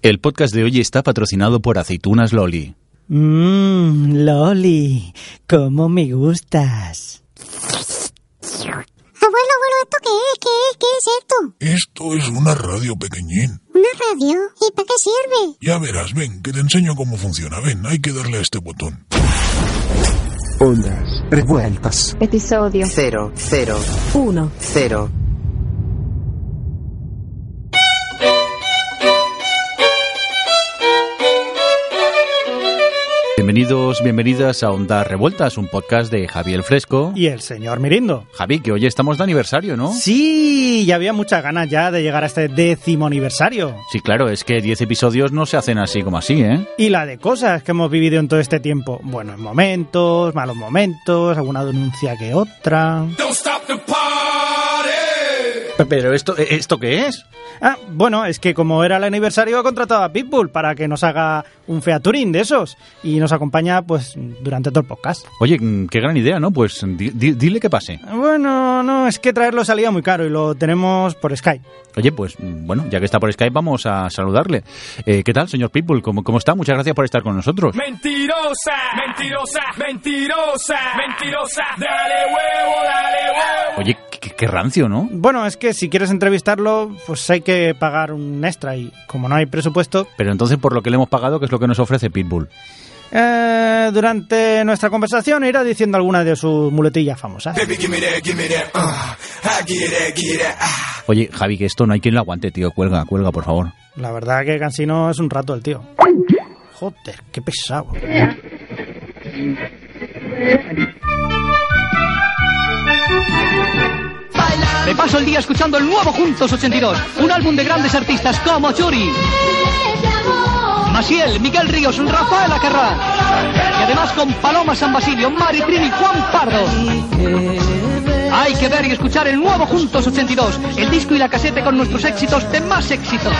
El podcast de hoy está patrocinado por Aceitunas Loli. Mmm, Loli, cómo me gustas. Abuelo, abuelo, ¿esto qué es? ¿Qué es? ¿Qué es esto? Esto es una radio pequeñín. ¿Una radio? ¿Y para qué sirve? Ya verás, ven, que te enseño cómo funciona. Ven, hay que darle a este botón. Ondas revueltas. Episodio 0, 0, 1. 0. Bienvenidos, bienvenidas a Ondas Revueltas, un podcast de Javier Fresco. Y el señor Mirindo. Javi, que hoy estamos de aniversario, ¿no? Sí, y había muchas ganas ya de llegar a este décimo aniversario. Sí, claro, es que 10 episodios no se hacen así como así, ¿eh? Y la de cosas que hemos vivido en todo este tiempo. Buenos momentos, malos momentos, alguna denuncia que otra. Pero esto, ¿esto qué es? Ah, bueno, es que como era el aniversario he contratado a Pitbull para que nos haga un featuring de esos y nos acompaña pues durante todo el podcast. Oye, mm, qué gran idea, ¿no? Pues di- di- dile que pase. Bueno, no, es que traerlo salía muy caro y lo tenemos por Skype. Oye, pues mm, bueno, ya que está por Skype vamos a saludarle. Eh, ¿Qué tal, señor Pitbull? ¿Cómo, ¿Cómo está? Muchas gracias por estar con nosotros. Mentirosa, mentirosa, mentirosa, mentirosa. Dale huevo, dale huevo. Oye, qué, qué rancio, ¿no? Bueno, es que si quieres entrevistarlo, pues hay que pagar un extra y como no hay presupuesto, Pero entonces, por lo que le hemos pagado, ¿qué es lo que nos ofrece Pitbull? eh, durante nuestra conversación irá diciendo alguna de sus muletillas famosas. Oye, Javi, que esto no hay quien lo aguante, tío. Cuelga, cuelga, por favor. La verdad que Cansino es un rato el tío. Joder, qué pesado. Me paso el día escuchando el nuevo Juntos 82, un álbum de grandes artistas como Churi, Maciel, Miguel Ríos, Rafael Acarrá. Y además con Paloma San Basilio, Mari Trini y Juan Pardo. Hay que ver y escuchar el nuevo Juntos 82, el disco y la casete con nuestros éxitos de más éxito.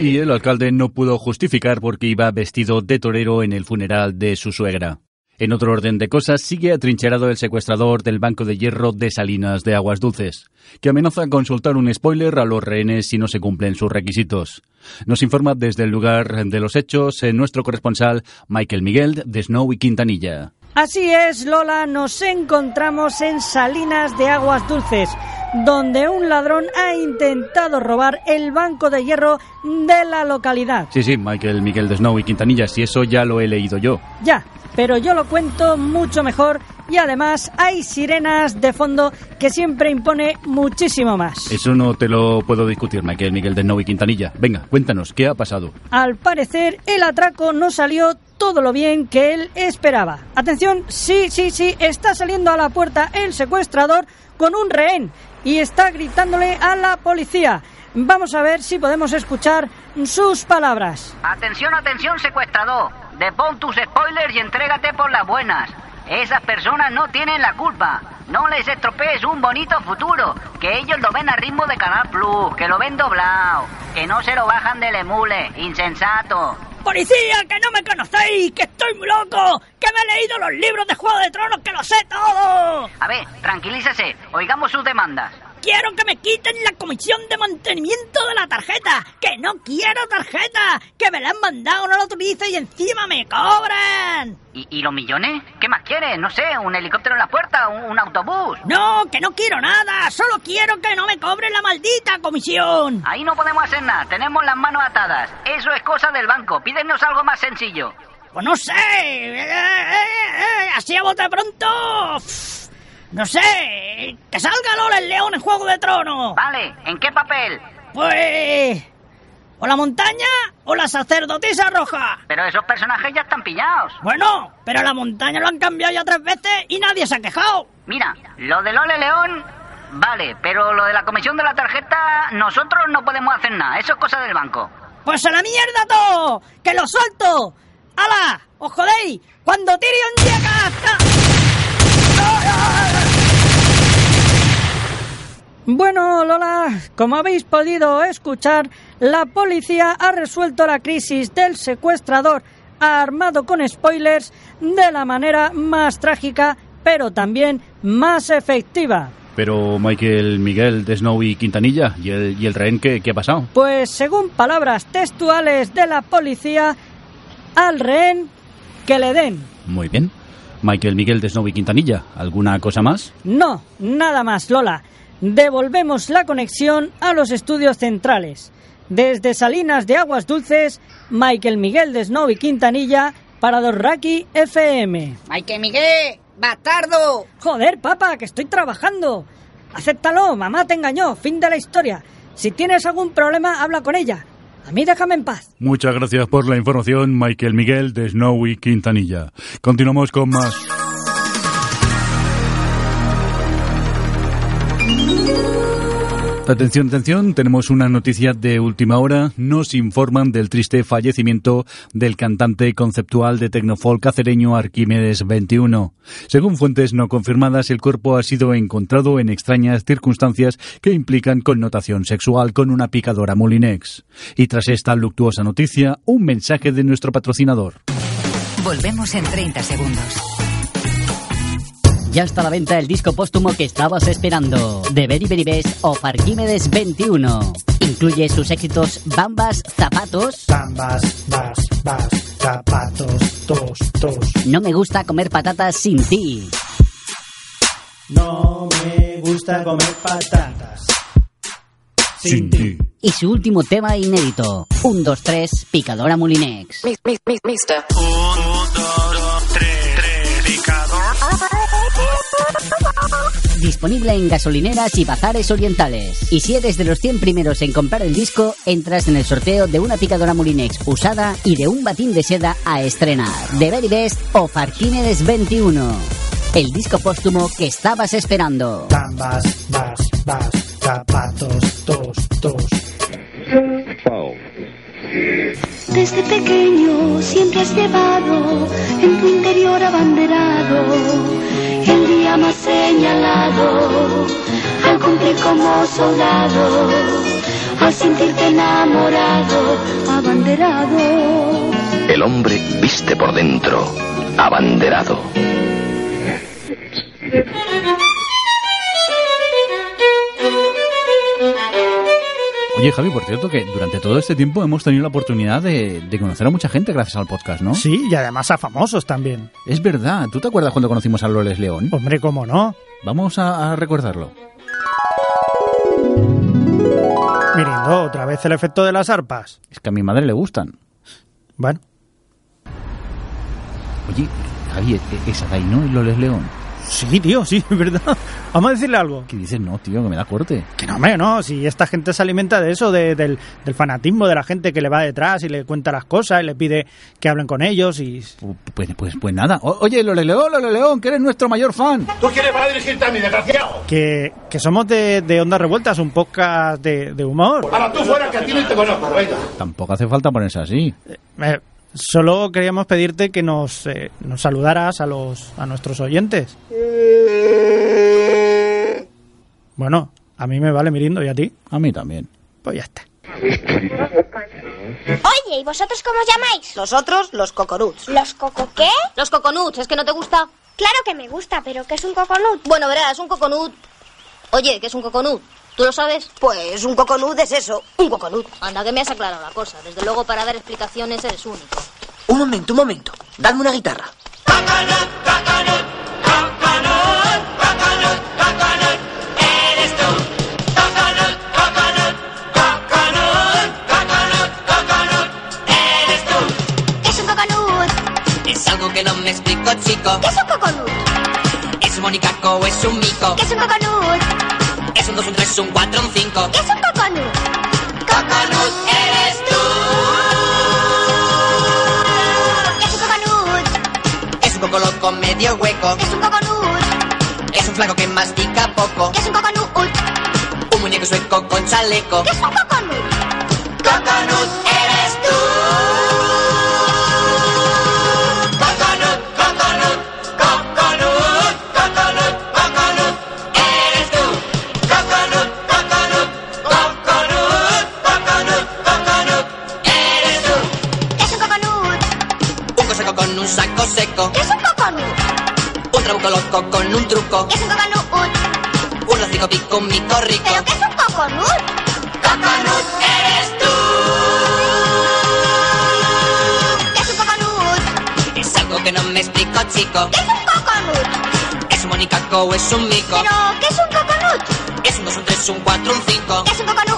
Y el alcalde no pudo justificar porque iba vestido de torero en el funeral de su suegra. En otro orden de cosas, sigue atrincherado el secuestrador del Banco de Hierro de Salinas de Aguas Dulces, que amenaza con soltar un spoiler a los rehenes si no se cumplen sus requisitos. Nos informa desde el lugar de los hechos eh, nuestro corresponsal Michael Miguel de Snow y Quintanilla. Así es, Lola, nos encontramos en Salinas de Aguas Dulces, donde un ladrón ha intentado robar el banco de hierro de la localidad. Sí, sí, Michael Miguel de Snow y Quintanilla, si eso ya lo he leído yo. Ya, pero yo lo cuento mucho mejor y además hay sirenas de fondo que siempre impone muchísimo más. Eso no te lo puedo discutir, Michael Miguel de Snow y Quintanilla. Venga, cuéntanos, ¿qué ha pasado? Al parecer, el atraco no salió todo lo bien que él esperaba. Atención, sí, sí, sí, está saliendo a la puerta el secuestrador con un rehén y está gritándole a la policía. Vamos a ver si podemos escuchar sus palabras. Atención, atención, secuestrador. Depón tus spoilers y entrégate por las buenas. Esas personas no tienen la culpa. No les estropees un bonito futuro. Que ellos lo ven a ritmo de Canal Plus, que lo ven doblado. Que no se lo bajan del emule. Insensato. ¡Policía, que no me conocéis! ¡Que estoy muy loco! ¡Que me he leído los libros de Juego de Tronos, que lo sé todo! A ver, tranquilícese. Oigamos sus demandas. Quiero que me quiten la comisión de mantenimiento de la tarjeta. Que no quiero tarjeta. Que me la han mandado, no la utilizo y encima me cobran. ¿Y, y los millones? ¿Qué más quieres? No sé, un helicóptero en la puerta, un, un autobús. No, que no quiero nada. Solo quiero que no me cobren la maldita comisión. Ahí no podemos hacer nada. Tenemos las manos atadas. Eso es cosa del banco. Pídenos algo más sencillo. Pues no sé. Eh, eh, eh, así a bote pronto. No sé. Que salga Lola el león en Juego de Tronos. Vale, ¿en qué papel? Pues... O la montaña o la sacerdotisa roja. Pero esos personajes ya están pillados. Bueno, pero la montaña lo han cambiado ya tres veces y nadie se ha quejado. Mira, lo de Lole León Vale, pero lo de la comisión de la tarjeta, nosotros no podemos hacer nada. Eso es cosa del banco. ¡Pues a la mierda todo! ¡Que lo suelto! ¡Hala! ¡Os jodéis! ¡Cuando Tyrion llega! Bueno, Lola, como habéis podido escuchar, la policía ha resuelto la crisis del secuestrador armado con spoilers de la manera más trágica, pero también más efectiva. Pero Michael, Miguel, de Snow y Quintanilla, ¿y el, y el rehén qué, qué ha pasado? Pues según palabras textuales de la policía, al rehén que le den. Muy bien. Michael, Miguel, de Snow y Quintanilla, ¿alguna cosa más? No, nada más, Lola. Devolvemos la conexión a los estudios centrales. Desde Salinas de Aguas Dulces, Michael Miguel de Snow y Quintanilla para Dorraki FM. ¡Michael Miguel! ¡Bastardo! Joder, papá, que estoy trabajando. Acéptalo, mamá te engañó, fin de la historia. Si tienes algún problema, habla con ella. A mí déjame en paz. Muchas gracias por la información, Michael Miguel, de Snow y Quintanilla. Continuamos con más. Atención, atención, tenemos una noticia de última hora. Nos informan del triste fallecimiento del cantante conceptual de tecnofolk cacereño Arquímedes 21. Según fuentes no confirmadas, el cuerpo ha sido encontrado en extrañas circunstancias que implican connotación sexual con una picadora Molinex. Y tras esta luctuosa noticia, un mensaje de nuestro patrocinador. Volvemos en 30 segundos. Ya está a la venta el disco póstumo que estabas esperando, de Very Very Best of Arquímedes 21. Incluye sus éxitos Bambas, Zapatos. Bambas, bas, bas, zapatos, tos, tos. No me gusta comer patatas sin ti. No me gusta comer patatas. Sin ti. Y su último tema inédito, 1, 2, 3, Picadora Molinex. Mister. Un, dos, Disponible en gasolineras y bazares orientales. Y si eres de los 100 primeros en comprar el disco, entras en el sorteo de una picadora Molinex usada y de un batín de seda a estrenar. The Very Best of Arquímedes 21. El disco póstumo que estabas esperando. Bas, bas, zapatos, tos, tos. Desde pequeño siempre has llevado en tu interior abanderado más señalado al cumplir como soldado, al sentirte enamorado, abanderado. El hombre viste por dentro, abanderado. Oye, Javi, por cierto, que durante todo este tiempo hemos tenido la oportunidad de, de conocer a mucha gente gracias al podcast, ¿no? Sí, y además a famosos también. Es verdad. ¿Tú te acuerdas cuando conocimos a Loles León? Hombre, ¿cómo no? Vamos a, a recordarlo. Mirindo, otra vez el efecto de las arpas. Es que a mi madre le gustan. Bueno, Oye, Javi, ¿e- ¿esa de ahí no es Loles León? Sí, tío, sí, es verdad. Vamos a decirle algo. ¿Qué dices? No, tío, que me da corte. Que no, hombre, no. Si esta gente se alimenta de eso, de- del, del fanatismo de la gente que le va detrás y le cuenta las cosas y le pide que hablen con ellos y... Pues, pues, pues nada. O- oye, Loles León, Loles León, que eres nuestro mayor fan. ¿Tú quieres para dirigirte a mí, desgraciado? Que, que somos de, de Ondas Revueltas, un podcast de, de humor. Ahora tú fuera que a ti no te conozco, venga. Tampoco hace falta ponerse así. Eh, solo queríamos pedirte que nos, eh, nos saludaras a, los, a nuestros oyentes. Bueno, a mí me vale Mirindo y a ti. A mí también. Pues ya está. Oye, ¿y vosotros cómo os llamáis? Nosotros, los coconuts. ¿Los coco qué? Los coconuts, ¿es que no te gusta? Claro que me gusta, pero ¿qué es un coconut? Bueno, verás, un coconut. Oye, ¿qué es un coconut? ¿Tú lo sabes? Pues un coconut es eso, un coconut. Anda, que me has aclarado la cosa. Desde luego, para dar explicaciones eres único. Un momento, un momento. Dame una guitarra. Eres tú. Coconut, coconut, coconut, coconut, coconut. Eres tú. ¿Qué es un coconut? Es algo que no me explico, chico. ¿Qué es un coconut? ¿Es un monicaco o es un mico? ¿Qué es un coconut? ¿Es un 2, un 3, un 4, un 5? ¿Qué es un coconut? Coconut eres tú. ¿Qué es un coconut? Es un coco loco medio hueco. ¿Qué es un coconut? Es un flaco que mastica poco. ¿Qué es un coconut? Un muñeco sueco con chaleco. ¿Qué es un coconut? Coconut con un truco. ¿Qué es un coconut? Un rocico pico, mico rico. ¿Pero qué es un coconut? Coconut eres tú. ¿Qué es un coconut? Es algo que no me explico, chico. ¿Qué es un coconut? Es un monicaco o es un mico. ¿Pero qué es un coconut? Es un 2, un 3, un 4, un 5. ¿Qué es un? Coconut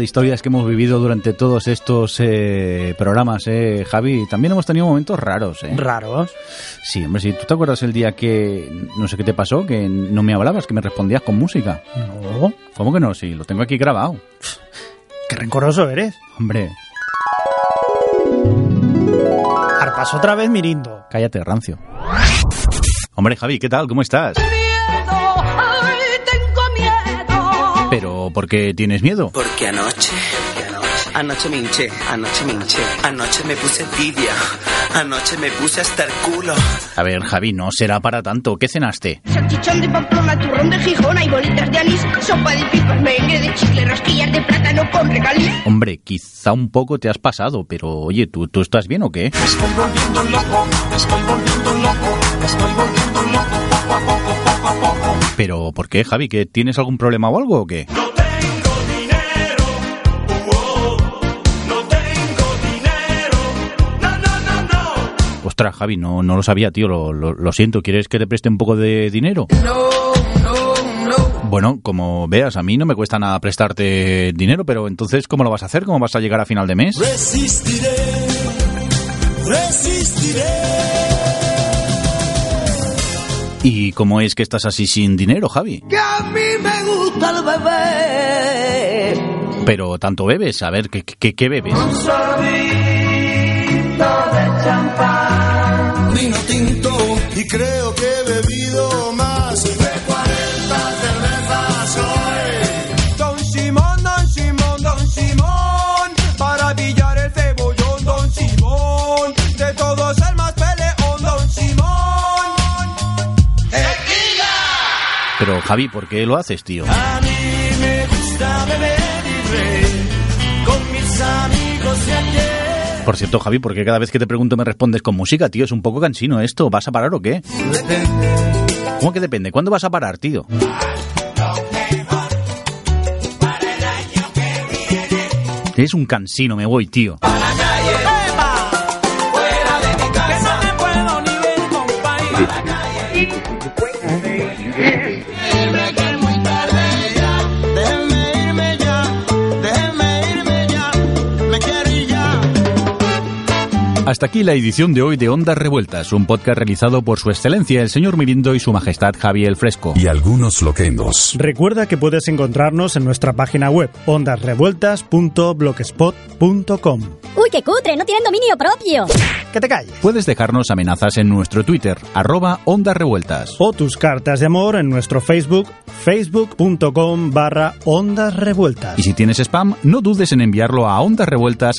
de historias que hemos vivido durante todos estos eh, programas, eh, Javi. También hemos tenido momentos raros, ¿eh? Raros. Sí, hombre, si tú te acuerdas el día que no sé qué te pasó, que no me hablabas, que me respondías con música. No. ¿Cómo que no? Sí, lo tengo aquí grabado. Qué rencoroso eres. Hombre, Arpas otra vez mirindo. cállate, rancio. Hombre, Javi, ¿qué tal? ¿Cómo estás? Pero, ¿por qué tienes miedo? Porque anoche, anoche me hinché, anoche me hinché, anoche me puse tibia, anoche me puse hasta el culo. A ver, Javi, no será para tanto. ¿Qué cenaste? Salchichón de Pamplona, turrón de Gijón, hay bolitas de anís, sopa de pipas, merengue de chile, rosquillas de plátano con regaliz. Hombre, quizá un poco te has pasado, pero oye, ¿tú, ¿tú estás bien o qué? Estoy volviendo loco, estoy volviendo loco, estoy volviendo loco poco a poco, poco a poco. Pero, ¿por qué, Javi? ¿Que tienes algún problema o algo o qué? Ostras, Javi, no, no lo sabía, tío, lo, lo- lo siento. ¿Quieres que te preste un poco de dinero? Bueno, como veas, a mí no me cuesta nada prestarte dinero, pero entonces, ¿cómo lo vas a hacer? ¿Cómo vas a llegar a final de mes? Resistiré, resistiré. ¿Y cómo es que estás así sin dinero, Javi? Que a mí me gusta el bebé. Pero tanto bebes, a ver, ¿qué, qué, qué bebes? Un sorbito de champán. Vino tinto y creo que he bebido Pero, Javi, ¿por qué lo haces, tío? A mí me gusta beber y reír con mis amigos de ayer. Por cierto, Javi, ¿por qué cada vez que te pregunto me respondes con música, tío? Es un poco cansino esto. ¿Vas a parar o qué? ¿Cómo que depende? ¿Cuándo vas a parar, tío? Es un cansino, me voy, tío. Hasta aquí la edición de hoy de Ondas Revueltas, un podcast realizado por su excelencia el señor Mirindo y su majestad Javier el Fresco. Y algunos loquendos. Recuerda que puedes encontrarnos en nuestra página web ondasrevueltas.blogspot.com. Uy, qué cutre, no tienen dominio propio. Que te calles. Puedes dejarnos amenazas en nuestro Twitter, arroba Ondas Revueltas. O tus cartas de amor en nuestro Facebook, facebook.com barra ondas revueltas. Y si tienes spam, no dudes en enviarlo a ondasrevueltas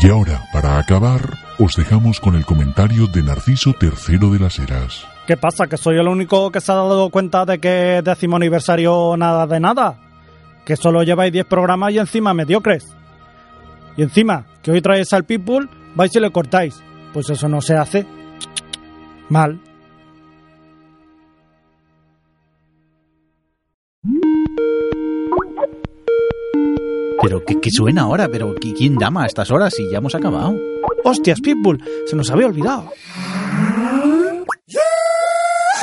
Y ahora, para acabar, os dejamos con el comentario de Narciso III de las Heras. ¿Qué pasa? ¿Que soy el único que se ha dado cuenta de que décimo aniversario nada de nada? Que solo lleváis 10 programas y encima mediocres. Y encima, que hoy traéis al Pitbull, vais y le cortáis. Pues eso no se hace. Mal. Pero ¿qué, qué suena ahora? Pero ¿qui- ¿quién llama a estas horas y ya hemos acabado? Hostias, Pitbull, se nos había olvidado.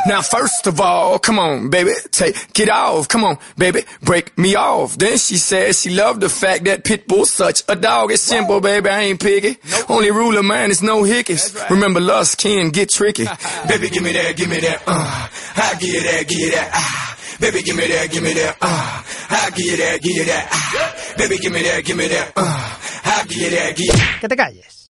Now, first of all, come on, baby, take it off. Come on, baby, break me off. Then she said she loved the fact that Pitbull's such a dog. It's simple, baby, I ain't picky. Only rule of mine is no hickeys. Remember, lust can get tricky. baby, give me that, give me that, uh. I you that, give you that, ah. Baby, give me that, give me that, uh. I give you that, give you that, ah. Baby, give me that, give me that, uh. I give you that, give you Que te calles.